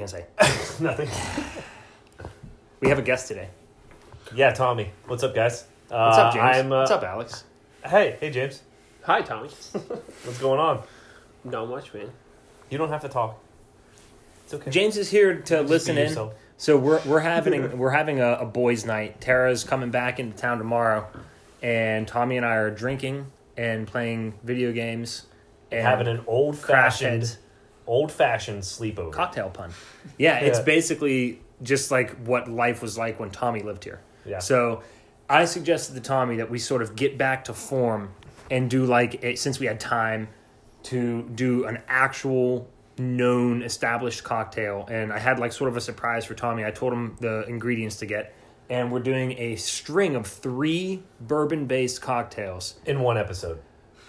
gonna say? Nothing. We have a guest today. Yeah, Tommy. What's up, guys? Uh, What's up, James? I'm, uh, What's up, Alex? Hey, hey, James. Hi, Tommy. What's going on? Not much, man. You don't have to talk. It's okay. James is here to listen in. yourself. So we're we're having we're having a, a boys' night. Tara's coming back into town tomorrow, and Tommy and I are drinking and playing video games and Having an old crash fashioned, heads old fashioned sleepover. cocktail pun. Yeah, it's Yeah. basically just like what life was like when Tommy lived here. Yeah. So I suggested to Tommy that we sort of get back to form and do like a, since we had time to do an actual known established cocktail and I had like sort of a surprise for Tommy. I told him the ingredients to get and we're doing a string of 3 bourbon based cocktails. in one episode.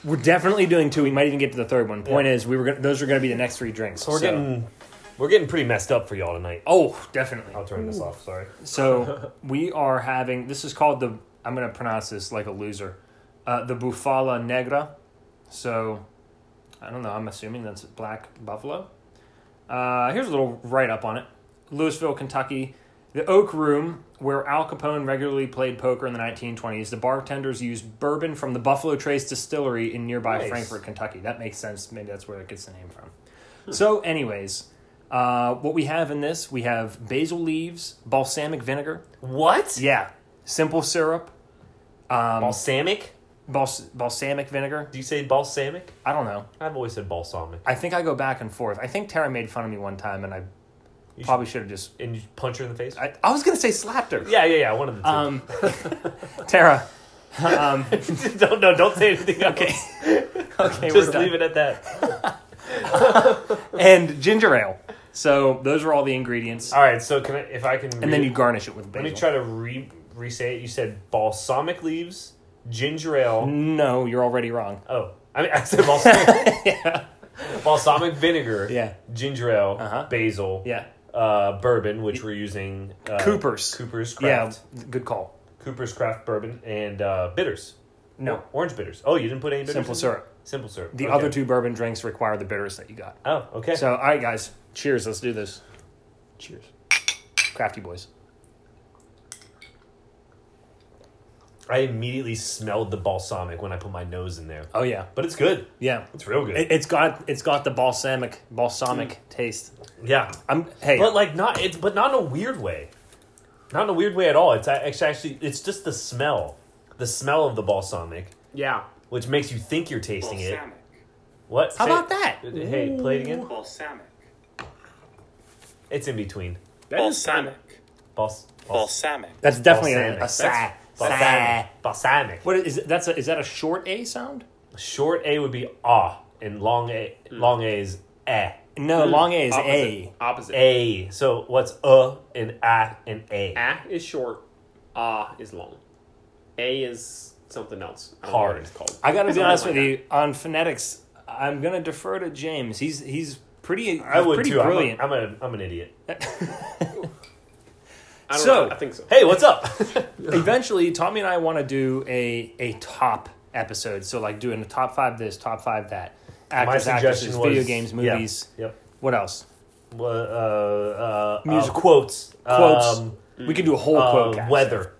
We're definitely doing two. We might even get to the third one. Point is we were gonna, those are going to be the next 3 drinks. So we're getting we're getting pretty messed up for y'all tonight. Oh, definitely. I'll turn this off. Sorry. So we are having this is called the I'm going to pronounce this like a loser, uh, the Bufala Negra. So I don't know. I'm assuming that's black buffalo. Uh, here's a little write up on it. Louisville, Kentucky. The Oak Room, where Al Capone regularly played poker in the 1920s, the bartenders used bourbon from the Buffalo Trace Distillery in nearby Nice. Frankfort, Kentucky. That makes sense. Maybe that's where it gets the name from. So, anyways, uh, what we have in this, we have basil leaves, balsamic vinegar, What? yeah, simple syrup, um, Balsamic? bals- balsamic vinegar. Do you say balsamic? I don't know. I've always said balsamic. I think I go back and forth. I think Tara made fun of me one time, and I You probably should have just. And you punch her in the face? I, I was gonna say slapped her. yeah, yeah, yeah. One of the two. Um, Tara. Um, don't no, don't say anything. Okay. okay. Just we're done. leave it at that. And ginger ale. So those are all the ingredients, All right. So can I, if I can, and then you garnish it with Basil. Let basil. me try to re re say it. You said balsamic leaves, ginger ale. No, you're already wrong. Oh, I mean I said balsamic. yeah. balsamic vinegar. Yeah. Ginger ale, Uh-huh. basil, Yeah. Uh, bourbon, which we're using. Uh, Coopers. Cooper's Yeah. Good call. Cooper's Craft bourbon and uh, bitters. No. Or- orange bitters. Oh, you didn't put any bitters. Simple in? syrup. Simple syrup. The Okay. other two bourbon drinks require the bitters that you got. Oh, okay. So, all right, guys. Cheers. Let's do this. Cheers. Crafty boys. I immediately smelled the balsamic when I put my nose in there, Oh yeah, but it's good. yeah. It's real good. It, it's got it's got the balsamic balsamic mm. taste. yeah, I'm hey. but like not it's but not in a weird way not in a weird way at all it's a- it's actually it's just the smell the smell of the balsamic Yeah. which makes you think you're tasting it Balsamic. what how Say- about that? hey play it again Balsamic. it's in between That is kinda- Bals, Balsamic. That's definitely a, balsamic. a sa. That's- sa. Balsamic balsamic What is it? That's a, is that a short a sound? short a would be ah and long a long a is eh No, long a is opposite. a. Opposite. a so what's uh and ah and a A is short. Ah is long. A is something else. I don't know Hard. it's called. I got to be Something honest like with you on phonetics. I'm gonna defer to James. He's he's pretty. He's I would pretty too I'm a- brilliant. I'm, a, I'm an idiot I don't So- know. I think so. hey what's up Eventually, Tommy and I want to do a a top episode. So like doing a top five this, top five that. Actors, actresses, was- video games, yeah, movies. yep What else? uh, uh, Music- uh, quotes. Quotes. Um, We could do a whole uh, quote. cast. weather.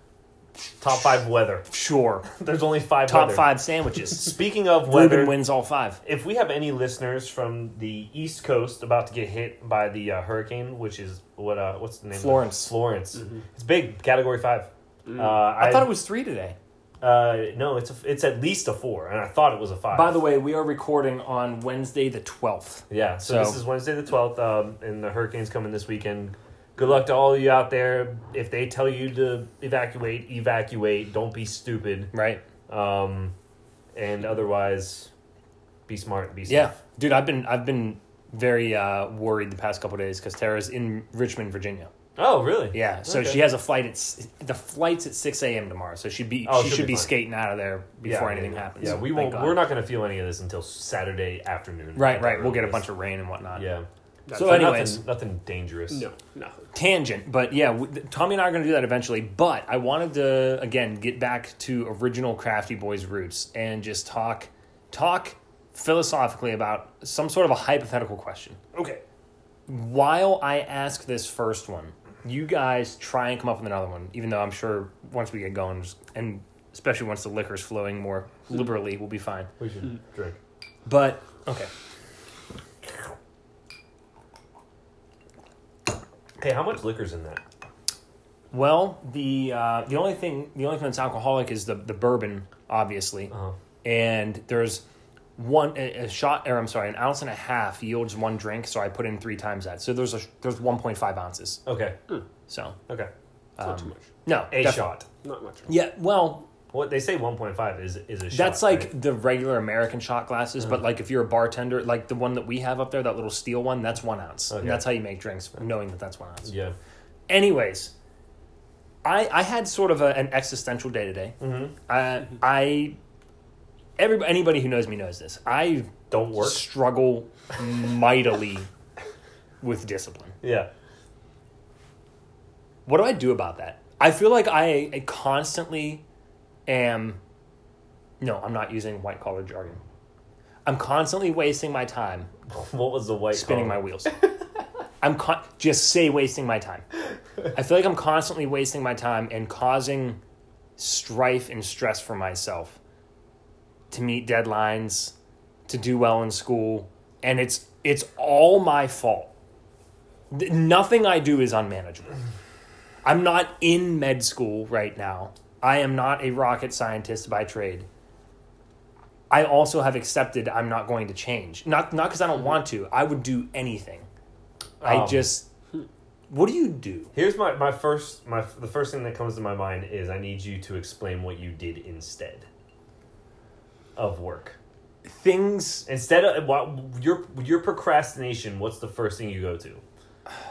Top five weather. Sure. There's only five. Top weather. five sandwiches. Speaking of weather, Ruben wins all five. if we have any listeners from the East Coast about to get hit by the uh, hurricane, which is what? Uh, what's the name? of it? Florence. Florence. It's big. Category five. Uh, I thought it was three today. Uh, no, it's a, it's at least a four, and I thought it was a five. By the way, we are recording on Wednesday the twelfth. Yeah, so, So- this is Wednesday the 12th, um, and the hurricane's coming this weekend. Good luck to all of you out there. If they tell you to evacuate, evacuate. Don't be stupid. Right. Um, and otherwise, be smart, be safe. Yeah, dude, I've been I've been very uh, worried the past couple days because Tara's in Richmond, Virginia. Oh, really? Yeah, so Okay. she has a flight at s- the flight's at six a.m. tomorrow, so she'd be Oh, she should be be skating out of there before Yeah, anything yeah, happens. Yeah, we won't. God. We're not going to feel any of this until Saturday afternoon. Right, right. We'll get a bunch of rain and whatnot. Yeah. So, anyways, nothing, nothing dangerous. No, nothing. Tangent, but yeah, w- Tommy and I are going to do that eventually. But I wanted to again get back to original Crafty Boys roots and just talk talk philosophically about some sort of a hypothetical question. Okay. while I ask this first one, you guys try and come up with another one. Even though I'm sure once we get going, just- and especially once the liquor's flowing more liberally, we'll be fine. We should hmm. drink. But okay, Hey, how much liquor's in that? well the uh, the only thing the only thing that's alcoholic is the the bourbon, obviously, Uh-huh. and there's one a, a shot or I'm sorry, an ounce and a half yields one drink, so I put in three times that. So there's a there's 1.5 ounces. Okay. So Okay. It's not um, too much. no, A definitely- shot. Not much. Yeah, well, What they say 1.5 is is a shot. That's like right? the regular American shot glasses, but Uh-huh. like if you're a bartender, like the one that we have up there, that little steel one, that's one ounce. Okay. And that's how you make drinks, knowing that that's one ounce. yeah. Anyways, I I had sort of a, an existential day today. Mm-hmm. I I everybody anybody who knows me knows this. I Don't work. struggle mightily with discipline. Yeah. What do I do about that? I feel like I, I constantly am. No, I'm not using white collar jargon. I'm constantly wasting my time What was the white spinning my wheels. I'm con- just say wasting my time. I feel like I'm constantly wasting my time and causing strife and stress for myself to meet deadlines, to do well in school, and it's it's all my fault. Nothing I do is unmanageable. I'm not in med school right now. I am not a rocket scientist by trade. I also have accepted I'm not going to change. Not not because I don't want to. I would do anything. I Um, just. What do you do? Here's my, my first my the first thing that comes to my mind is I need you to explain what you did instead of work. Things. Instead of what your your procrastination, what's the first thing you go to?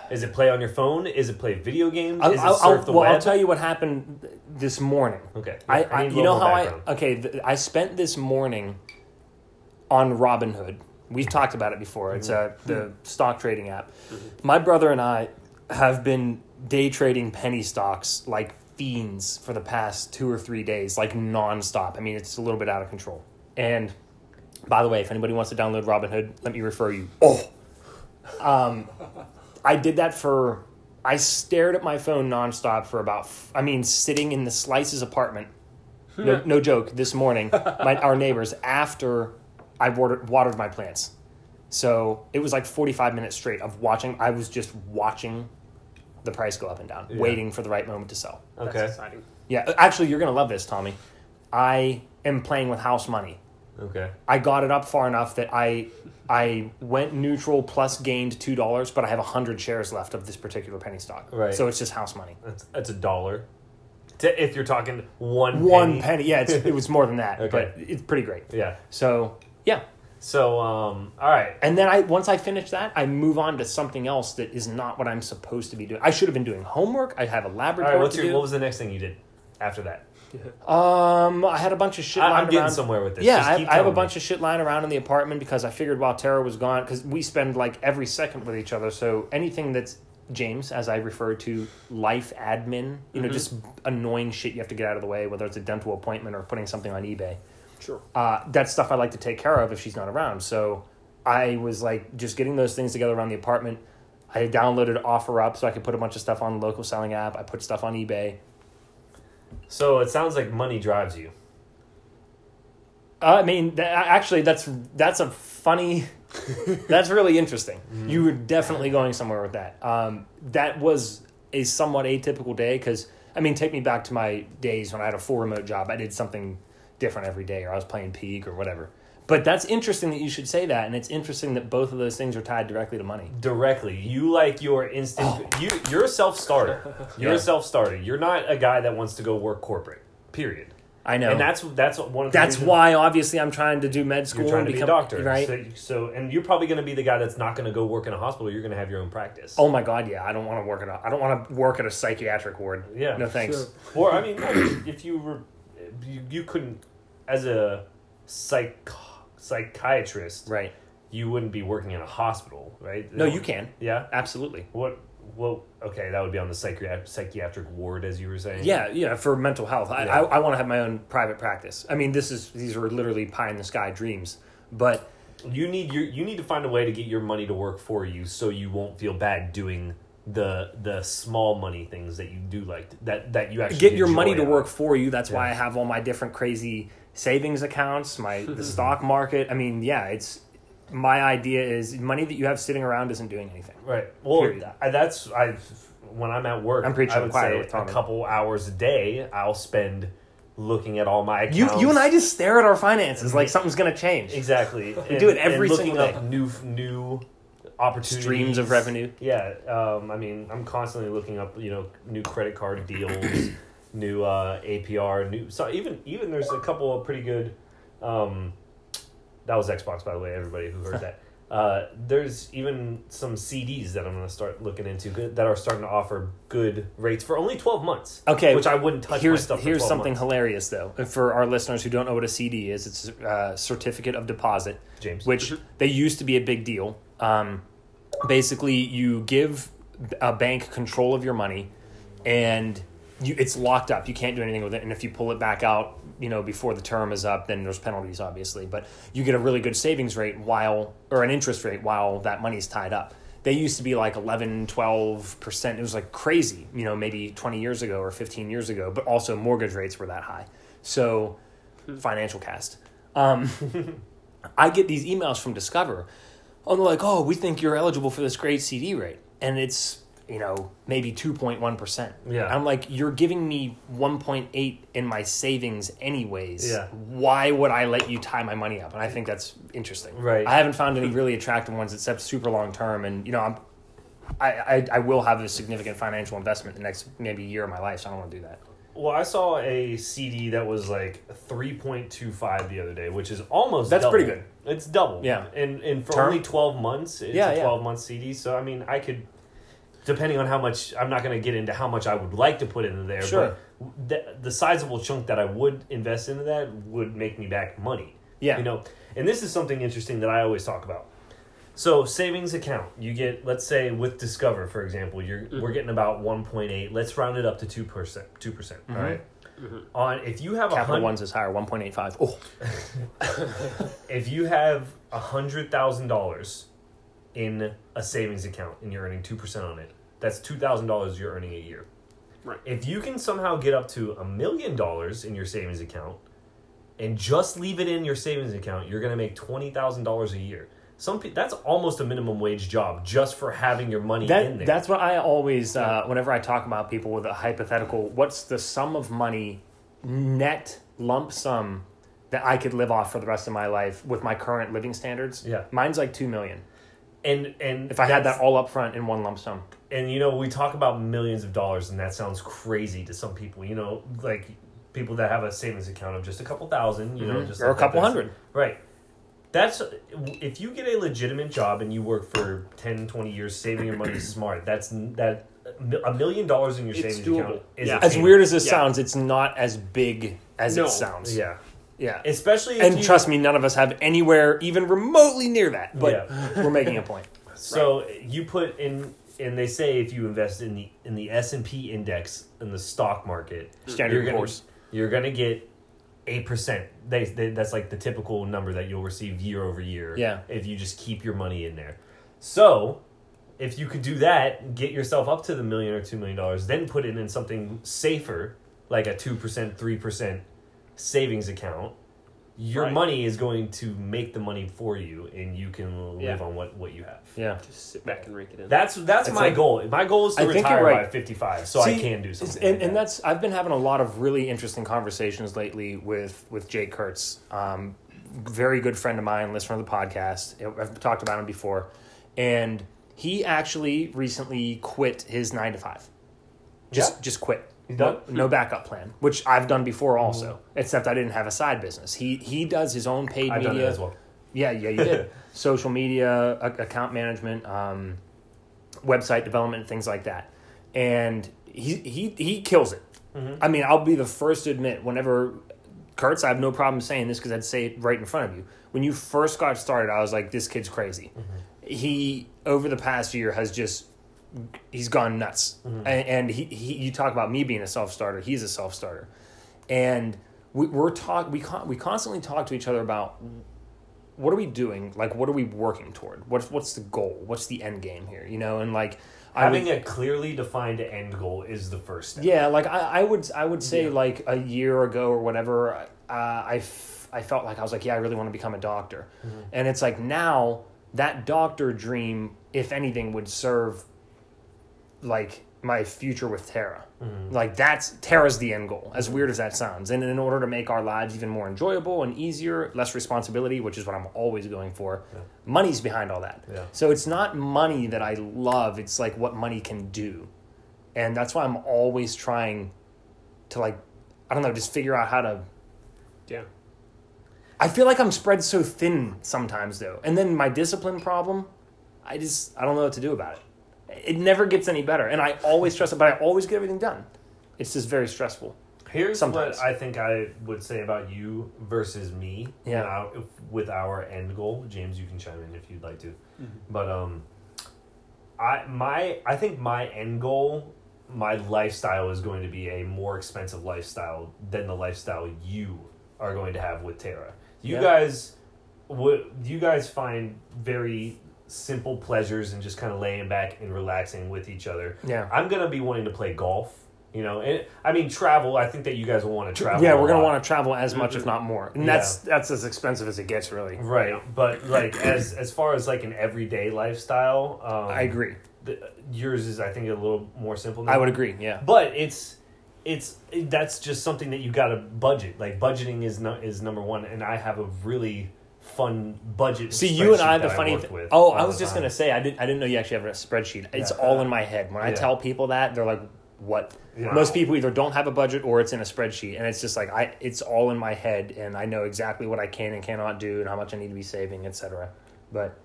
Is it play on your phone? Is it play video games? I'll, it surf I'll- the well, web? I'll tell you what happened this morning. Okay, I, I you know how more I okay. Th- I spent this morning on Robinhood. We've talked about it before. It's uh, the stock trading app. My brother and I have been day trading penny stocks like fiends for the past two or three days, like nonstop. I mean, it's a little bit out of control. And by the way, if anybody wants to download Robinhood, let me refer you. Oh, um, I did that for. I stared at my phone nonstop for about. f- I mean, sitting in the Slices apartment. Hmm. No, no joke. This morning, my our neighbors after I watered, watered my plants. So it was like forty five minutes straight of watching. I was just watching the price go up and down, Yeah. waiting for the right moment to sell. That's Okay. exciting. Yeah, actually, you're gonna love this, Tommy. I am playing with house money. Okay. I got it up far enough that I I went neutral plus gained two dollars, but I have hundred shares left of this particular penny stock. Right. So it's just house money. That's that's a dollar. To, if you're talking one One penny. penny. Yeah, it's, it was more than that, Okay. but it's pretty great. Yeah. So yeah, So um. All right. and then I once I finish that, I move on to something else that is not what I'm supposed to be doing. I should have been doing homework. I have a lab All report. What's to your do. what was the next thing you did after that? Um, I had a bunch of shit. I, lying I'm getting around. somewhere with this. Yeah, I, I have a me. bunch of shit lying around in the apartment because I figured while Tara was gone, because we spend like every second with each other. So anything that's James, as I refer to, life admin, you know, Mhm. just annoying shit you have to get out of the way, whether it's a dental appointment or putting something on eBay. Sure. Uh, that's stuff I like to take care of if she's not around. So I was like just getting those things together around the apartment. I downloaded OfferUp so I could put a bunch of stuff on the local selling app. I put stuff on eBay. So it sounds like money drives you. Uh, I mean, th- actually, that's that's a funny. that's really interesting. You were definitely going somewhere with that. Um, that was a somewhat atypical day because I mean, take me back to my days when I had a full remote job. I did something different every day, or I was playing Peak or whatever. But that's interesting that you should say that, and it's interesting that both of those things are tied directly to money. directly. You like your instant. Oh. You you're a self starter. You're Yeah. a self starter. You're not a guy that wants to go work corporate. Period. I know. And that's that's one of the that's reasons why, obviously, I'm trying to do med school you're trying and to be a doctor, right. So, so and you're probably going to be the guy that's not going to go work in a hospital. You're going to have your own practice. oh my god, yeah, I don't want to work at a. I don't want to work at a psychiatric ward. Yeah. no thanks. Sure. Or I mean, if you were, you, you couldn't as a psych psychiatrist, Right. you wouldn't be working in a hospital, right? No, you can Yeah. absolutely. What? Well, okay, that would be on the psychiatric psychiatric ward, as you were saying. Yeah, yeah, for mental health. I, Yeah. I, I want to have my own private practice. I mean, this is these are literally pie in the sky dreams, but you need your you need to find a way to get your money to work for you so you won't feel bad doing the the small money things that you do like that that you actually get your money to out work for you. That's why I have all my different crazy savings accounts, my the stock market. I mean, yeah, it's my idea is money that you have sitting around isn't doing anything. Right. Well, Period. I, that's I. When I'm at work, I'm preaching I would choir say with a couple hours a day. I'll spend looking at all my accounts. You you and I just stare at our finances like mm-hmm. something's gonna change. exactly. we do it every looking single up new new opportunities, Streams of revenue. Yeah. Um, I mean, I'm constantly looking up you know new credit card deals, new uh, APR, new. So even even there's a couple of pretty good. Um, that was Xbox, by the way. Everybody who heard that. Uh, there's even some CDs that I'm going to start looking into good, that are starting to offer good rates for only 12 months. Okay, which I wouldn't touch. my Here's stuff here's 12 something months. hilarious though for our listeners who don't know what a CD is. It's a uh, certificate of deposit. James. which they used to be a big deal. Um, basically, you give a bank control of your money, and you, it's locked up. You can't do anything with it. And if you pull it back out, you know, before the term is up, then there's penalties, obviously. But you get a really good savings rate while, or an interest rate while that money's tied up. They used to be like 11, 12%. It was like crazy, you know, maybe 20 years ago or 15 years ago, but also mortgage rates were that high. So, financial cast. Um, I get these emails from Discover. Oh, they're like, oh, we think you're eligible for this great CD rate. And it's, you know, maybe 2.1%. Yeah. I'm like, you're giving me 1.8 in my savings anyways. Yeah. Why would I let you tie my money up? And I think that's interesting. Right. I haven't found any really attractive ones except super long term. And, you know, I'm, I, I, I will have a significant financial investment the next maybe year of my life, so I don't want to do that. Well, I saw a CD that was like 3.25 the other day, which is almost That's double. pretty good. It's double. Yeah. And and for Term? only 12 months, it's Yeah, a yeah. 12 month CD. So I mean, I could depending on how much I'm not going to get into how much I would like to put into there, Sure. but the, the sizable chunk that I would invest into that would make me back money. Yeah. You know, and this is something interesting that I always talk about. So savings account, you get let's say with Discover, for example, you're we're mm-hmm. getting about 1.8. Let's round it up to two percent. Two percent. Mm-hmm. all right. On if you have a Capital hundred, One's is higher, 1.85. Oh, if you have a hundred thousand dollars in a savings account and you're earning two percent on it, that's two thousand dollars you're earning a year. Right. If you can somehow get up to a million dollars in your savings account and just leave it in your savings account, you're going to make twenty thousand dollars a year. Some pe- that's almost a minimum wage job just for having your money in there. that's what I always, uh, whenever I talk about people with a hypothetical, what's the sum of money, net lump sum, that I could live off for the rest of my life with my current living standards? Yeah. Mine's like two million. and and If I had that all up front in one lump sum. and you know we talk about millions of dollars and that sounds crazy to some people you know like people that have a savings account of just a couple thousand you know just Mm-hmm. or a couple hundred. right that's if you get a legitimate job and you work for 10 20 years saving your money smart that's that a million dollars in your It's savings doable. account is Yeah. As attainable. weird as this Yeah. sounds, it's not as big as No. it sounds. yeah Yeah. especially if and you, trust me, none of us have anywhere even remotely near that. But we're making a point. So you put in, and they say if you invest in the in the S and P index in the stock market, Standard you're gonna, Poor's. you're gonna get eight percent. They, they that's like the typical number that you'll receive year over year. Yeah. if you just keep your money in there. So if you could do that, get yourself up to the million or two million dollars, then put it in something safer, like a two percent, three percent savings account. Your Right. money is going to make the money for you, and you can live Yeah. on what, what you have. Yeah. Just sit back and rake it in. That's that's It's my like- goal. My goal is to I think retire you're right. by 55, so I can do something. And, like and that. that's I've been having a lot of really interesting conversations lately with with Jake Kurtz, um, very good friend of mine, listener of the podcast. I've talked about him before, and he actually recently quit his nine to five. Just Yeah? just quit. No. Mm-hmm. no backup plan, which I've done before also. Except I didn't have a side business. He he does his own paid I've media as well. yeah, yeah, you did. Social media, a- account management, um, website development, things like that. And he he he kills it. I mean, I'll be the first to admit. Whenever Kurtz, I have no problem saying this because I'd say it right in front of you. When you first got started, I was like, "This kid's crazy." He over the past year has just he's gone nuts. And, and he, he you talk about me being a self starter. He's a self starter, and we, we're talk we con- we constantly talk to each other about what are we doing? Like, what are we working toward? What's what's the goal? What's the end game here? You know, and like, I Having would, a clearly defined end goal is the first step. yeah, like I, I would I would say Yeah. like a year ago or whatever, uh, I f- I felt like I was like, yeah, I really want to become a doctor, and it's like now that doctor dream, if anything, would serve like my future with Tara. Mm-hmm. Like that's Tara's the end goal. As weird as that sounds, and in order to make our lives even more enjoyable and easier, less responsibility, which is what I'm always going for, money's behind all that. Yeah. So it's not money that I love; it's like what money can do, and that's why I'm always trying to like, I don't know, just figure out how to Yeah. I feel like I'm spread so thin sometimes though. And then my discipline problem, I just I don't know what to do about it. It never gets any better. And I always trust it, but I always get everything done. It's just very stressful. Here's Sometimes. what I think I would say about you versus me. Yeah. and our- if- with our end goal, James, you can chime in if you'd like to. But um, I my I think my end goal, my lifestyle is going to be a more expensive lifestyle than the lifestyle you are going to have with Tara. You Yeah. guys, would you guys find very simple pleasures and just kind of laying back and relaxing with each other. Yeah. I'm gonna be wanting to play golf. You know, and I mean travel. I think that you guys will want to travel. yeah, we're gonna want to travel as much, if not more. And Yeah. that's that's as expensive as it gets, really. right. But like as as far as like an everyday lifestyle, um, I agree. The, yours is I think a little more simple. Now. I would agree. Yeah. but it's it's that's just something that you got to budget. Like budgeting is no, is number one, and I have a really fun budget. See, you and spreadsheet oh, I, the funny. work thing. with Oh, I was just time. gonna say, I didn't. I didn't know you actually have a spreadsheet. It's Yeah. all in my head. When I tell people that, they're like, "What?" Yeah. Most people either don't have a budget or it's in a spreadsheet, and it's just like I. It's all in my head, and I know exactly what I can and cannot do, and how much I need to be saving, etc. But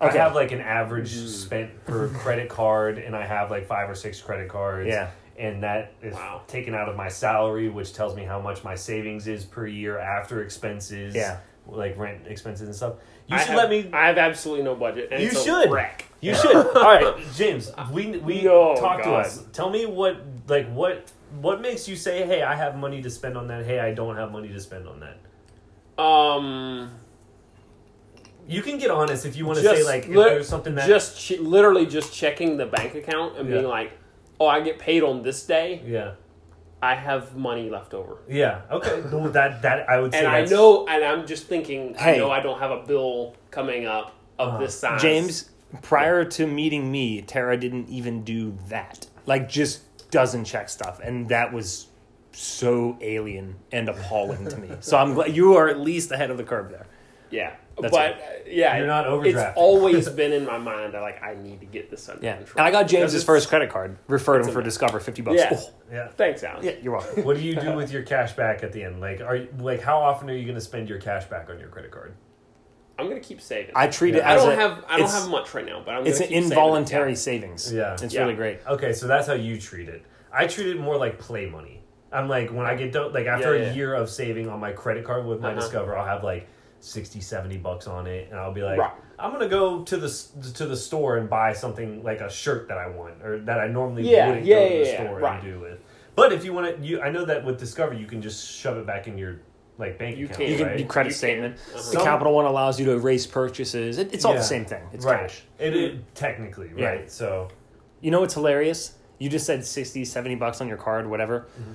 I have like an average mm. spent per credit card, and I have like five or six credit cards. Yeah. And that is Wow. taken out of my salary, which tells me how much my savings is per year after expenses. Yeah. Like rent expenses and stuff. You I should have, let me. I have absolutely no budget. And You should. Wreck. You should. All right, James. We we No, talk to us. Tell me what like what what makes you say, "Hey, I have money to spend on that." Hey, I don't have money to spend on that. Um, You can get honest if you want to say like if lit- there's something that just che- literally just checking the bank account and being like, "Oh, I get paid on this day. yeah I have money left over." yeah okay No, that that I would say And I that's- know, and I'm just thinking, I Hey. know I don't have a bill coming up of Uh-huh. this size. James, prior to meeting me, Tara didn't even do that. Like, just doesn't check stuff, and that was so alien and appalling to me. So I'm glad you are at least ahead of the curve there. Yeah, That's but it. uh, yeah, You're not overdraft. It's always been in my mind that like I need to get this under Yeah, control. and I got Because James's first credit card. Referred him for. Discover, fifty bucks. Yeah. Oh, yeah. Thanks, Alan. yeah, you're welcome. What do you do with your cash back at the end? Like, are you, like how often are you going to spend your cash back on your credit card? I'm gonna keep saving. I treat it Yeah. I don't a, have I don't have much right now, but I'm It's gonna an keep saving. involuntary savings. Yeah. it's Yeah. really great. Okay, so that's how you treat it. I treat it more like play money. I'm like when I get done, like after Yeah, a yeah. year of saving on my credit card with my Uh-huh. Discover, I'll have like 60, 70 bucks on it, and I'll be like, Right. I'm gonna go to the to the store and buy something like a shirt that I want or that I normally Yeah, wouldn't yeah, go to the yeah, yeah, store right. and do with. But if you want to, you I know that with Discover you can just shove it back in your like bank You account, can. You can do credit You statement. Uh-huh. The Some- Capital One allows you to erase purchases. It, it's all Yeah. the same thing. It's right. cash. It, it technically Yeah. right. So You know what's hilarious? You just said 60, 70 bucks on your card, whatever. Mm-hmm.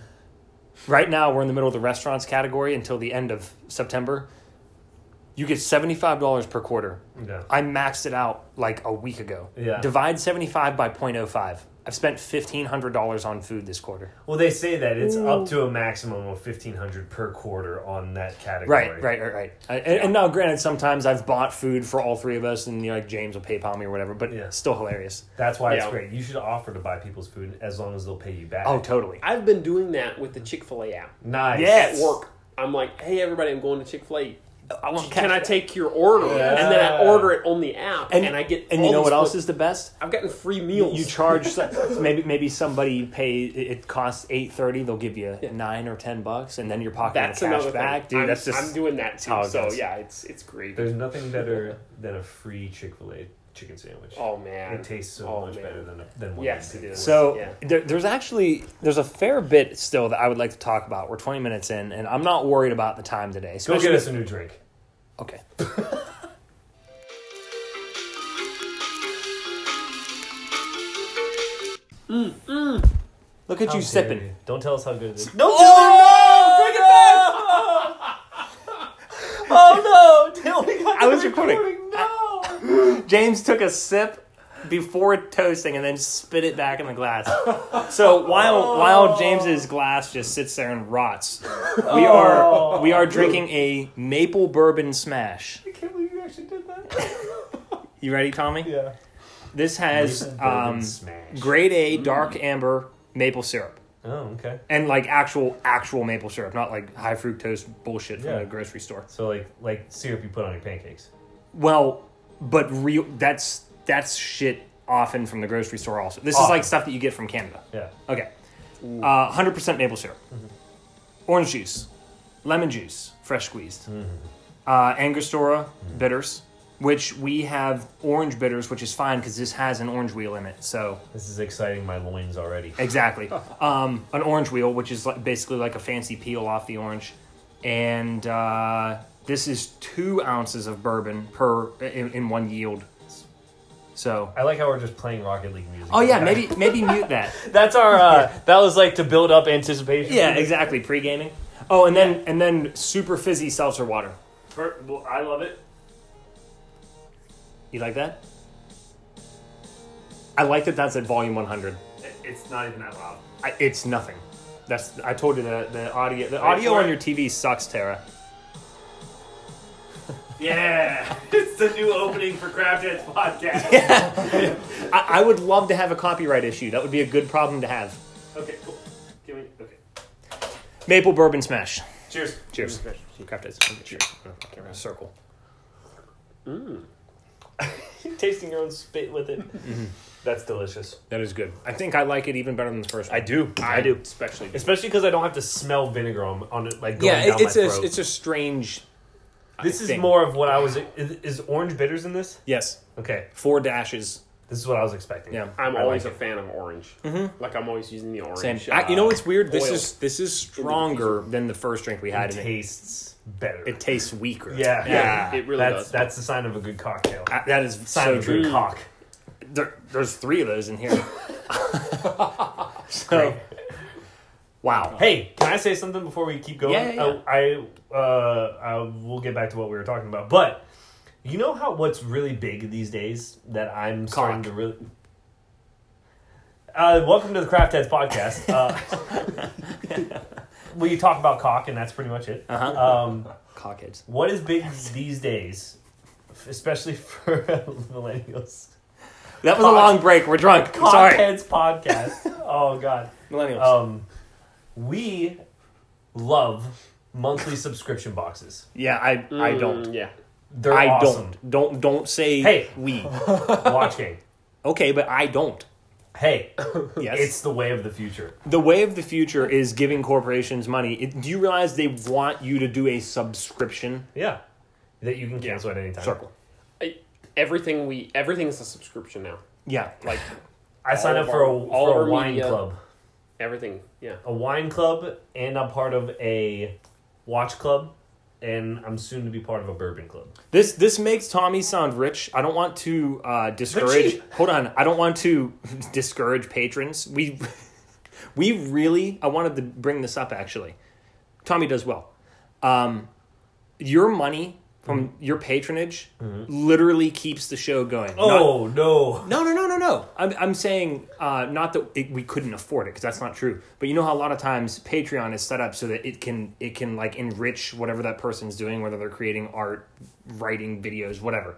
Right now, we're in the middle of the restaurants category until the end of September. You get $75 per quarter. yeah. I maxed it out like a week ago. Yeah. Divide 75 by 0.05. I've spent $1,500 on food this quarter. Well, they say that it's up to a maximum of fifteen hundred per quarter on that category. Right, right, right, right. I- And, and now, granted, sometimes I've bought food for all three of us, and you know, like James will PayPal me or whatever, but Yeah. still hilarious. That's why it's great. You should offer to buy people's food as long as they'll pay you back. Oh, totally. I've been doing that with the Chick Fil A app nice. Yes. at work. I'm like, hey everybody, I'm going to Chick Fil A. I want Can I take your order? Yeah. And then I order it on the app, and, And, I get. and all you know what else quick- is the best? I've gotten free meals. you charge some- maybe maybe somebody pay it it costs eight thirty. They'll give you Yeah. nine or ten bucks, and then you're pocketing That's the cash back, thing. dude. I'm, that's just I'm doing that too. So yeah, it's it's great. There's nothing better than a free Chick Fil A chicken sandwich. Oh man, it tastes so oh, much man. better than a, than one. Yes, it is. So yeah. there, there's actually there's a fair bit still that I would like to talk about. We're 20 minutes in, and I'm not worried about the time today. Go get us a new drink. Okay. mm, mm. Look at how you sipping. You. Don't tell us how good it is. Don't oh! me no! Oh no! Oh, I was recording. recording. James took a sip before toasting and then spit it back in the glass. So while while James's glass just sits there and rots, we are we are drinking a maple bourbon smash. I can't believe you actually did that. You ready, Tommy? yeah. This has um, grade A dark amber maple syrup. Oh, okay. And like actual actual maple syrup, not like high fructose bullshit from Yeah. the grocery store. So like like syrup you put on your pancakes. Well, but real that's that's shit often from the grocery store also. This is Often. like stuff that you get from Canada. Yeah. Okay. Uh, 100% maple syrup. Orange juice. Lemon juice, fresh squeezed. Uh, Angostura bitters, which we have orange bitters, which is fine because this has an orange wheel in it. So, This is exciting my loins already. exactly. um, an orange wheel, which is like, basically like a fancy peel off the orange. And uh, this is two ounces of bourbon per in, in one yield. So, I like how we're just playing Rocket League music. oh yeah, maybe maybe mute that. That's our. Uh, That was like to build up anticipation. Yeah, exactly. Pre gaming. Oh, and then and then super fizzy seltzer water. Per- well, I love it. You like that? I like that. That's at volume 100. It's not even that loud. I, it's nothing. That's I told you the the audio the Wait audio on it. your TV sucks, Tara. Yeah, it's the new opening for Craft Heads podcast. I, I would love to have a copyright issue. That would be a good problem to have. Okay, cool. Can we? Okay. Maple bourbon smash. Cheers. Cheers. Craft it. Cheers. Circle. Mm. Tasting your own spit with it. Mm-hmm. That's delicious. That is good. I think I like it even better than the first one. I do. I do. especially. Especially because I don't have to smell vinegar on, on it, like going Yeah, down it, it's my a throat. it's a strange. This is thing. more of what I was. Is, is orange bitters in this? Yes, Okay, four dashes. this is what I was expecting. Yeah. I'm I always like a fan of orange. Like I'm always using the orange. Same. uh, I, you know what's weird? This oil. is this is stronger than the first drink we had, It and it, tastes better. it tastes weaker. yeah, yeah. It really that's does. that's the sign of a good cocktail. Uh, that is sign so of a good true. cock. There, there's three of those in here. so, wow. Hey, can I say something before we keep going? Yeah, yeah, I, I, uh, I we'll get back to what we were talking about, but you know how what's really big these days that I'm starting Cock. to really. Uh, welcome to the Craft Heads podcast. Uh, we talk about cock, and that's pretty much it. Uh-huh. Um, Cockheads. what is big these days, especially for millennials? That was a long break. We're drunk. I'm sorry. Heads podcast. oh God. Millennials. Um, we love monthly subscription boxes. yeah, I I Mm, don't. Yeah. They're I awesome. don't. Don't don't say Hey. we. Watch game. Okay, but I don't. Hey, Yes. it's the way of the future. the way of the future is giving corporations money. It, do you realize they want you to do a subscription Yeah, that you can cancel at any time. circle? I, everything we everything is a subscription now. Yeah, Like I signed up for a, our- all for of a our wine media. club, everything. Yeah. a wine club, and I'm part of a watch club, and I'm soon to be part of a bourbon club. This this makes Tommy sound rich. I don't want to uh, discourage. Richie. Hold on, I don't want to discourage patrons. We we really. I wanted to bring this up actually. Tommy does well. Um, your money from Mm-hmm. your patronage literally keeps the show going. Not- Oh no! no, no, no, no, no. I'm, I'm saying uh, not that it, we couldn't afford it because that's not true. But you know how a lot of times Patreon is set up so that it can it can like enrich whatever that person's doing, whether they're creating art, writing videos, whatever.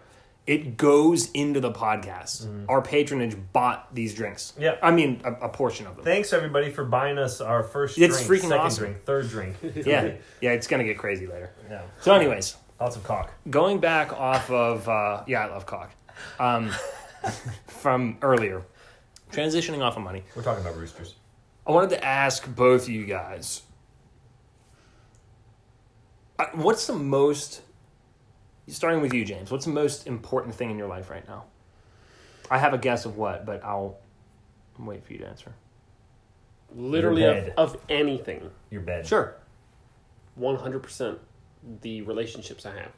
It goes into the podcast. Our patronage bought these drinks. Mm-hmm. Yeah. I mean a, a portion of them. Thanks everybody for buying us our first It's drink, freaking second awesome. drink, third drink. yeah, yeah. It's gonna get crazy later. yeah. So, anyways, Lots of cock. going back off of uh, yeah, I love cock. Um, from earlier, transitioning off of money. We're talking about roosters. I wanted to ask both of you guys uh, what's the most, starting with you, James, what's the most important thing in your life right now? I have a guess of what, but I'll wait for you to answer. Literally of, bed. of anything. Your bed. Sure. One hundred percent. The relationships I have,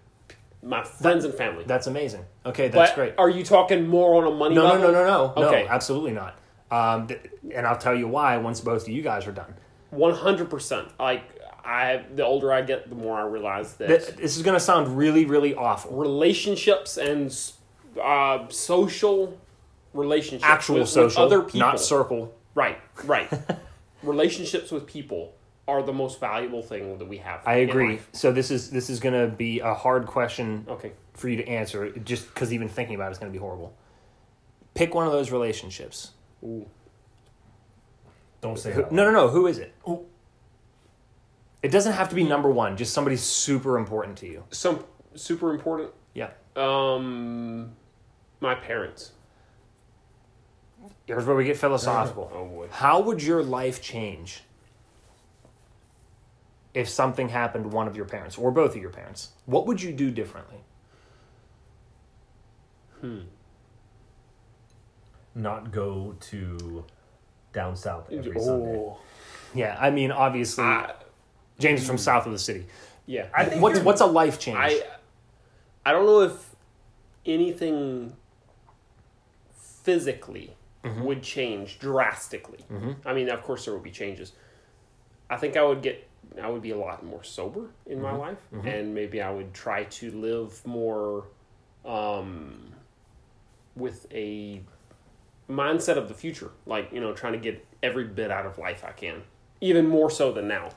my friends and family. That's amazing. Okay, that's but great. Are you talking more on a money No, no, level? no, no, no. Okay. No, absolutely not. Um, th- and I'll tell you why once both of you guys are done. One hundred percent. Like I, the older I get, the more I realize that Th- This is going to sound really, really awful. relationships and uh, social relationships, Actual with, with social, other people, not circle. right, right. relationships with people are the most valuable thing that we have. I agree. So this is this is going to be a hard question Okay. for you to answer, just because even thinking about it is going to be horrible. Pick one of those relationships. Ooh. Don't say Who- that. no, no, no. Who is it? It doesn't have to be number one. Just somebody super important to you. Some super important. Yeah. Um, my parents. Here's where we get philosophical. Oh boy. How would your life change if something happened to one of your parents or both of your parents? What would you do differently? Hmm. Not go to down south every Sunday. Oh. Yeah, I mean, obviously, I, James is from south of the city. yeah. I think What's what's a life change? I I don't know if anything physically mm-hmm. would change drastically. Mm-hmm. I mean, of course there would be changes. I think I would get I would be a lot more sober in my life and maybe I would try to live more um with a mindset of the future, like, you know, trying to get every bit out of life I can. Even more so than now.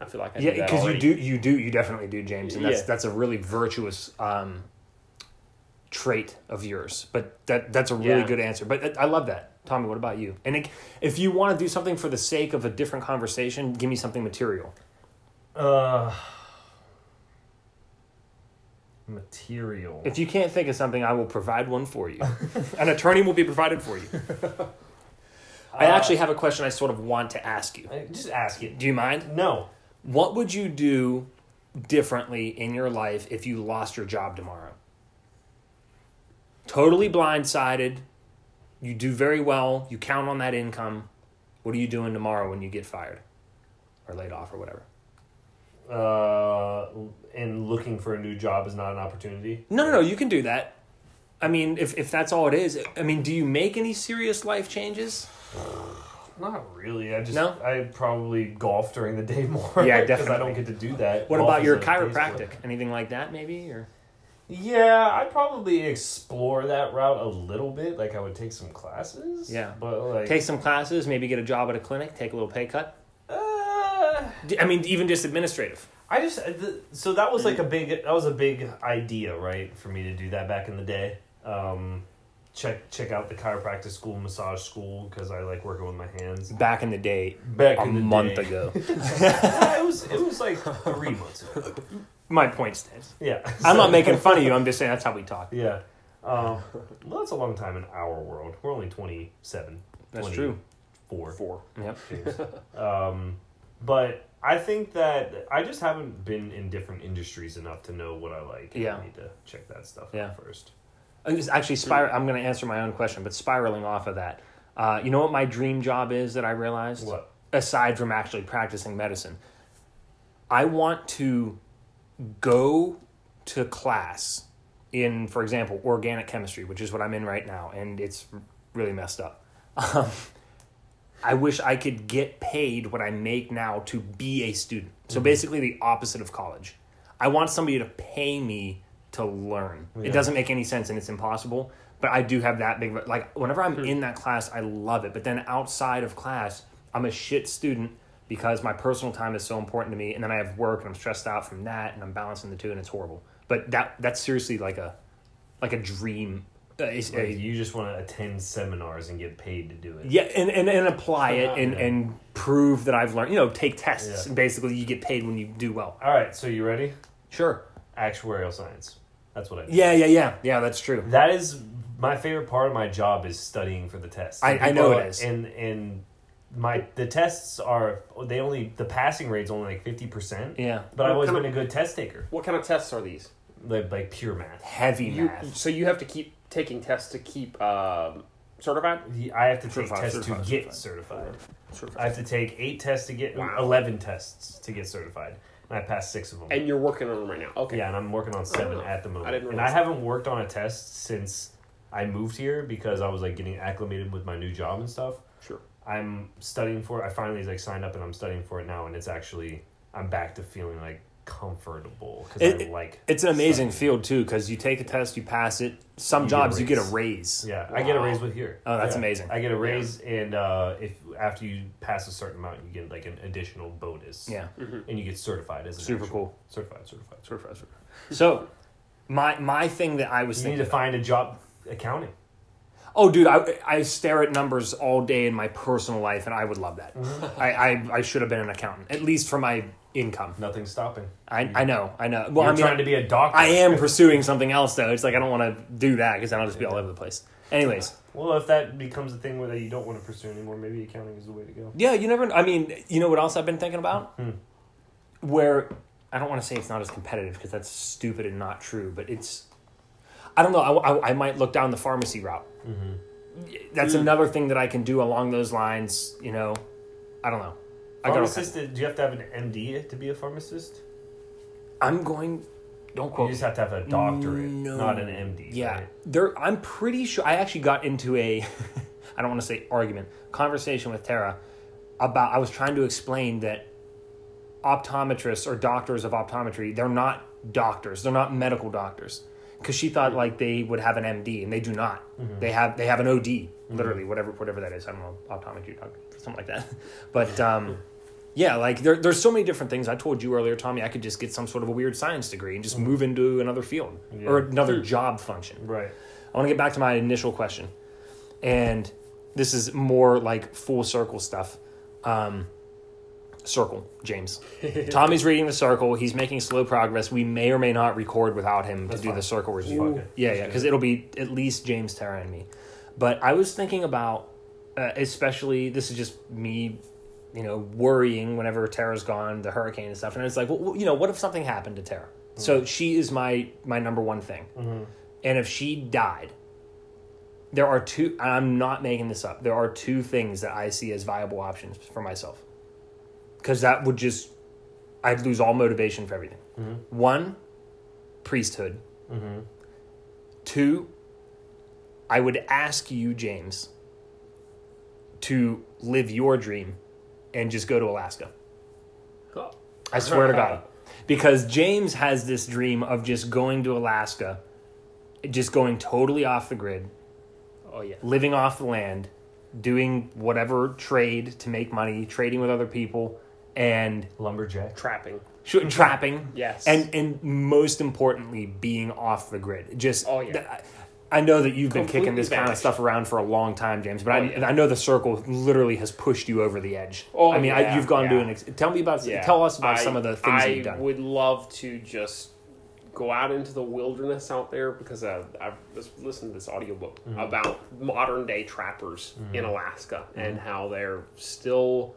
I feel like I yeah, because you do, you do, you definitely do, James, and that's Yeah. that's a really virtuous um, trait of yours. But that that's a really Yeah. good answer. But I I love that, Tommy. What about you? And if you want to do something for the sake of a different conversation, give me something material. Uh, material. If you can't think of something, I will provide one for you. An attorney will be provided for you. I actually have a question I sort of want to ask you. Uh, just ask it. Do you mind? No. What would you do differently in your life if you lost your job tomorrow? Totally blindsided. You do very well. You count on that income. What are you doing tomorrow when you get fired or laid off or whatever? Uh, and looking for a new job is not an opportunity. No, no, no. You can do that. I mean, if, if that's all it is, I mean, do you make any serious life changes? Not really. I just No? I probably golf during the day more. Yeah, because I definitely. don't get to do that. What Golf about is your a day's chiropractic? work. Anything like that, maybe? Or Yeah, I'd probably explore that route a little bit. Like I would take some classes. Yeah. but like take some classes, maybe get a job at a clinic, take a little pay cut. Uh, D- I mean, even just administrative. I just uh, th- so that was like a big that was a big idea, right, for me to do that back in the day. Um, check check out the chiropractic school, massage school because I like working with my hands. Back in the day, Back a in the month day. ago. Yeah, it was it was like three months ago. My point stands. Yeah, I'm not making fun of you. I'm just saying that's how we talk. Yeah. Um, well, that's a long time in our world. We're only 27. That's true. 24. Four. Yep. Um, but I think that I just haven't been in different industries enough to know what I like. Yeah. I need to check that stuff Yeah. out first. It's Actually, spir- I'm going to answer my own question, but spiraling off of that, uh, you know what my dream job is that I realized? What? Aside from actually practicing medicine, I want to go to class in, for example, organic chemistry, which is what I'm in right now, and it's really messed up. I wish I could get paid what I make now to be a student. So basically, the opposite of college. I want somebody to pay me to learn. Yeah. It doesn't make any sense and it's impossible. But I do have that big like whenever I'm Hmm. in that class, I love it. But then outside of class, I'm a shit student because my personal time is so important to me, and then I have work and I'm stressed out from that, and I'm balancing the two, and it's horrible. But that that's seriously like a like a dream. Uh, it's Like, a- you just want to attend seminars and get paid to do it. yeah, and, and, and apply it and, Yeah. and prove that I've learned. You know, take tests. Yeah. And basically, you get paid when you do well. All right, so you ready? Sure. Actuarial science. That's what I do. Yeah, yeah, yeah, yeah. That's true. That is my favorite part of my job is studying for the tests. I- I know it is. And and my the tests are they only the passing rate's only like fifty percent. Yeah. But I've always kind been a good test taker. What kind of tests are these? Like like pure math. Heavy You, math. so you have to keep taking tests to keep um, certified. I have to take Certified, tests certified, to get certified. Certified. I have to take eight tests to get Wow. eleven tests to get certified, and I passed six of them. And you're working on them right now. Okay. Yeah, and I'm working on seven at the moment. I didn't and I realize haven't worked on a test since I moved here because I was like getting acclimated with my new job and stuff. Sure. I'm studying for it. I finally like signed up and I'm studying for it now, and it's actually I'm back to feeling like comfortable because It- I like. It's an amazing studying. field too because you take a test, you pass it. Some You get jobs you get a raise. raise. Yeah, I get a raise with here. Oh, that's Yeah. amazing. I get a raise, and uh, if after you pass a certain amount, you get like an additional bonus. Yeah, and you get certified as an super actual- cool. Certified, certified. Certified, certified. So, my my thing that I was You need thinking. to find a job accounting. Oh, dude, I, I stare at numbers all day in my personal life, and I would love that. Mm-hmm. I, I, I should have been an accountant, at least for my income. Nothing's stopping. I, I know, I know. Well, You're I mean, trying to be a doctor. I am pursuing something else, though. It's like I don't want to do that because then I'll just be all over the place. Anyways, Well, if that becomes a thing where that you don't want to pursue anymore, maybe accounting is the way to go. yeah, you never. I mean, you know what else I've been thinking about? Hmm. Where I don't want to say it's not as competitive because that's stupid and not true, but it's. I don't know. I, I, I might look down the pharmacy route. That's Mm. another thing that I can do along those lines. You know, I don't know. Pharmacist, do you have to have an MD to be a pharmacist? I'm going. Don't quote. You just have to have a doctorate, No. not an MD. Yeah, right? there. I'm pretty sure. I actually got into a, I don't want to say argument, conversation with Tara about. I was trying to explain that optometrists or doctors of optometry, they're not doctors. They're not medical doctors. Because she thought like they would have an MD, and they do not. They have they have an OD, literally whatever whatever that is. I don't know optometry doctor, something like that. But um, yeah, like there, there's so many different things. I told you earlier, Tommy, I could just get some sort of a weird science degree and just move into another field or another job function. Right. I want to get back to my initial question, and this is more like full circle stuff. Um, circle, James. Tommy's reading the circle. He's making slow progress. We may or may not record without him That's to do fine. the circle review. Yeah, yeah, because it. it'll be at least James, Tara, and me. But I was thinking about, uh, especially this is just me, you know, worrying whenever Tara's gone, the hurricane and stuff, and it's like, well, you know, what if something happened to Tara? So mm-hmm. she is my my number one thing, mm-hmm. and if she died, there are two. and I'm not making this up. There are two things that I see as viable options for myself, because that would just I'd lose all motivation for everything. Mm-hmm. One, priesthood. Two, I would ask you, James, to live your dream and just go to Alaska. I swear to God. Because James has this dream of just going to Alaska, just going totally off the grid, Oh yeah. living off the land, doing whatever trade to make money, trading with other people, and Lumberjack. Trapping. sh- trapping. Yes. And and most importantly, being off the grid. Just Oh, yeah. th- I know that you've been kicking this kind of stuff around for a long time, James. But I, Oh, yeah. I know the circle literally has pushed you over the edge. Oh, I mean, I, you've gone to an. Ex- tell me about. Yeah. Tell us about I- some of the things I that you've done. I would love to just go out into the wilderness out there because uh, I've listened to this audiobook Mm-hmm. about modern day trappers in Alaska and how they're still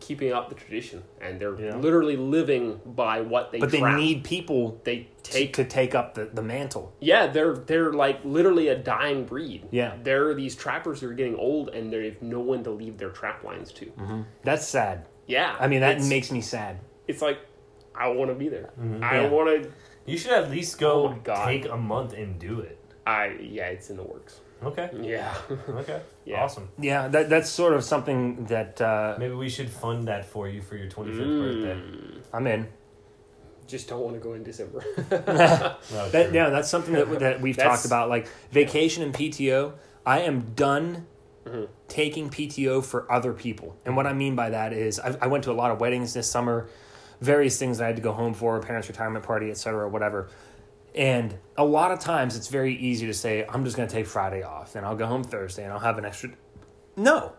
keeping up the tradition and they're Yeah. literally living by what they but they need people they take take to take up the, the mantle. yeah they're they're like literally a dying breed Yeah. there are these trappers who are getting old and they have no one to leave their trap lines to That's sad. yeah I mean, that makes me sad. it's like i want to be there i Mm-hmm. Yeah. want to You should at least go Oh take a month and do it. I yeah, it's in the works. Okay. Yeah. Okay. Yeah. Awesome. Yeah, that that's sort of something that uh, Maybe we should fund that for you for your 25th Mm. birthday. I'm in. Just don't want to go in December. No, That, yeah, that's something that, that we've talked about. Like vacation and PTO, I am done Mm-hmm. taking PTO for other people. And what I mean by that is I, I went to a lot of weddings this summer, various things that I had to go home for, parents' retirement party, etc., whatever. And a lot of times it's very easy to say, I'm just going to take Friday off and I'll go home Thursday and I'll have an extra. No.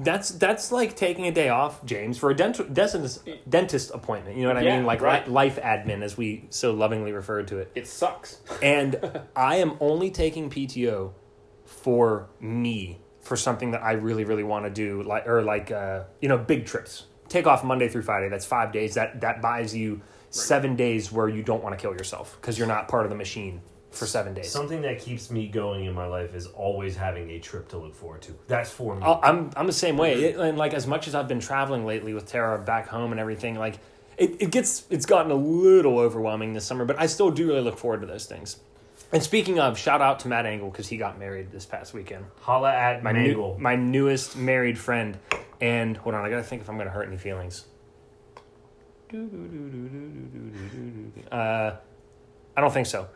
That's that's like taking a day off, James, for a dental dentist, dentist appointment. You know what I Yeah, mean? Like right. li- life admin, as we so lovingly refer to it. it sucks. And I am only taking PTO for me for something that I really, really want to do, like or like uh, you know, big trips. Take off Monday through Friday. That's five days. That that buys you seven days where you don't want to kill yourself because you're not part of the machine for seven days. Something that keeps me going in my life is always having a trip to look forward to. That's for me. I'll- I'm I'm the same way. It, and like as much as I've been traveling lately with Tara back home and everything, like it, it gets it's gotten a little overwhelming this summer, but I still do really look forward to those things. And speaking of, shout out to Matt Angle because he got married this past weekend. Holla at My Mangle. new, my newest married friend. And hold on, I gotta think if I'm gonna hurt any feelings. Uh, I don't think so.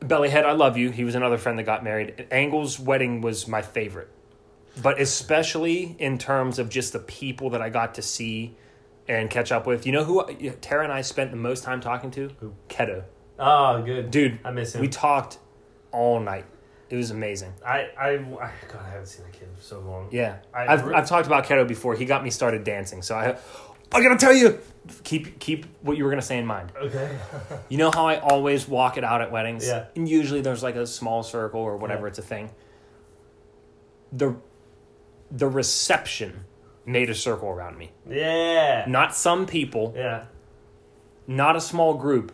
Bellyhead, I love you. He was another friend that got married. Angle's wedding was my favorite, but especially in terms of just the people that I got to see and catch up with. You know who Tara and I spent the most time talking to? Who? Keto. oh, good. Dude, I miss him. we talked all night. It was amazing. I, I, I, God, I haven't seen that kid for so long. Yeah, I I've re- I've talked about keto before. He got me started dancing, so I I gotta tell you, keep keep what you were gonna say in mind. Okay. You know how I always walk it out at weddings, Yeah. and usually there's like a small circle or whatever. Yeah. It's a thing. The the reception made a circle around me. Yeah. Not some people, Yeah. not a small group.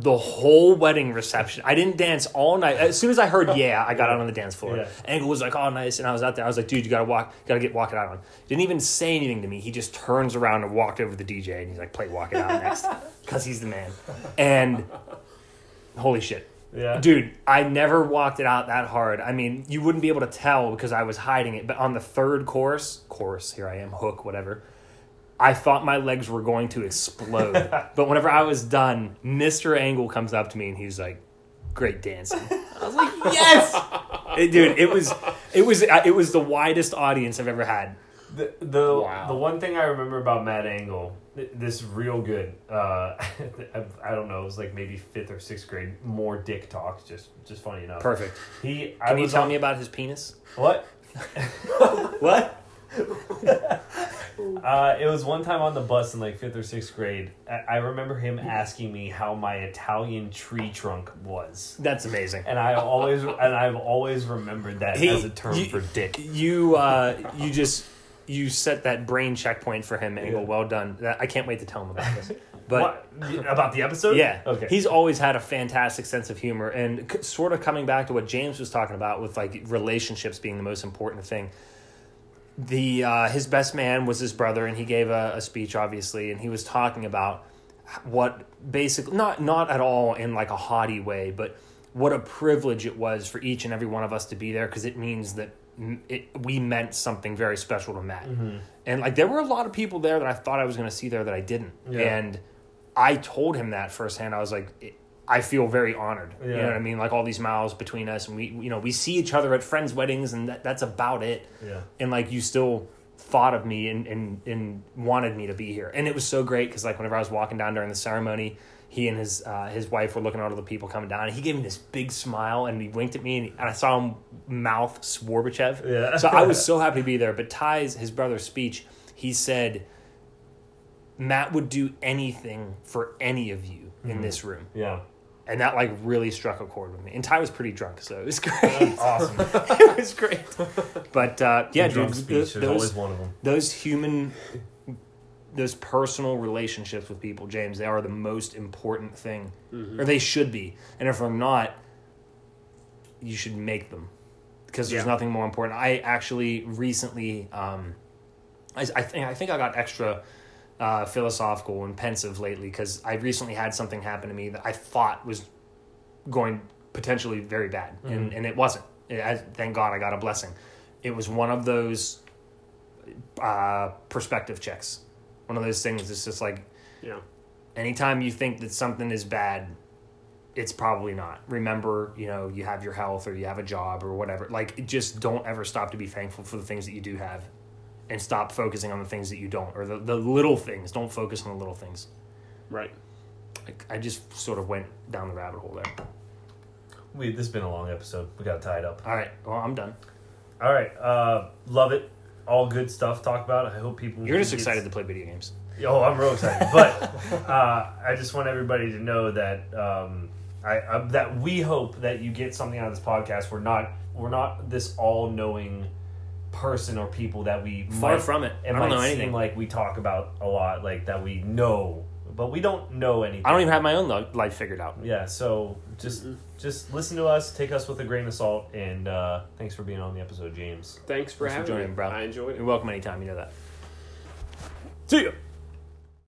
The whole wedding reception. I didn't dance all night. As soon as I heard "yeah," I got out on the dance floor. Yeah. Angle was like, "Oh, nice," and I was out there. I was like, "Dude, you gotta walk, gotta get walk it out on." Didn't even say anything to me. He just turns around and walked over to the DJ, and he's like, "Play walk it out next," because he's the man. And holy shit, Yeah. dude, I never walked it out that hard. I mean, you wouldn't be able to tell because I was hiding it. But on the third course, course, here I am, hook, whatever. I thought my legs were going to explode. but whenever I was done, Mr. Angle comes up to me and he's like, "Great dancing." I was like, "Yes, It- dude." It was, it was, uh, it was the widest audience I've ever had. The the, Wow. the one thing I remember about Matt Angle, this real good. Uh, I, I don't know, it was like maybe fifth or sixth grade. More dick talk, just just funny enough. Perfect. He, I Can you tell on- me about his penis? what? What? Uh, it was one time on the bus in like fifth or sixth grade. I, I remember him asking me how my Italian tree trunk was, That's amazing. and I always and I've always remembered that He- as a term you- for dick. You uh, you just you set that brain checkpoint for him, Angle. Yeah. Well done. That, I can't wait to tell him about this. But what about the episode? yeah, Okay. He's always had a fantastic sense of humor, and c- sort of coming back to what James was talking about with like relationships being the most important thing. The uh, his best man was his brother, and he gave a, a speech, obviously, and he was talking about what basically not not at all in like a haughty way, but what a privilege it was for each and every one of us to be there because it means that it, we meant something very special to Matt. And like there were a lot of people there that I thought I was going to see there that I didn't. Yeah. And I told him that firsthand. I was like, I feel very honored. You know what I mean? Like all these miles between us, and we, you know, we see each other at friends' weddings, and that, that's about it. Yeah. And like you still thought of me and, and, and wanted me to be here, and it was so great because like whenever I was walking down during the ceremony, he and his uh, his wife were looking at all the people coming down, and he gave me this big smile, and he winked at me, and, he- and I saw him mouth Swarbachev. Yeah. so I was so happy to be there. But Ty's his brother's speech, he said. Matt would do anything for any of you in this room Yeah. And that like really struck a chord with me. And Ty was pretty drunk, so it was great. Awesome. it was great. But uh, yeah, drunk dude, speech. th- There's those always one of them. those human, those personal relationships with people, James, they are the most important thing, or they should be. And if they're not, you should make them because there's Yeah. nothing more important. I actually recently, um, I, I think I think I got extra uh, philosophical and pensive lately because I recently had something happen to me that I thought was going potentially very bad, and, and it wasn't. It, I, thank God I got a blessing. It was one of those uh, perspective checks. One of those things that's just like Yeah. anytime you think that something is bad, it's probably not. Remember, you know, you have your health or you have a job or whatever. Like, just don't ever stop to be thankful for the things that you do have and stop focusing on the things that you don't or the, the little things. Don't focus on the little things. Right. Like, I just sort of went down the rabbit hole there. We, this has been a long episode. We gotta tie it up. All right. Well, I'm done. All right. Uh, love it. All good stuff. Talk about. I hope people. You're just excited to play video games. Oh, I'm real excited. But uh, I just want everybody to know that um, I, I that we hope that you get something out of this podcast. We're not we're not this all knowing person or people that we Far might- from it. It I don't might know seem anything. like we talk about a lot, like that we know, but we don't know anything. I don't even have my own li- life figured out. Yeah, so just just listen to us, take us with a grain of salt, and uh, thanks for being on the episode, James. Thanks for Thanks for having joining, me, bro. I enjoyed it. You're welcome anytime. You know that. See ya.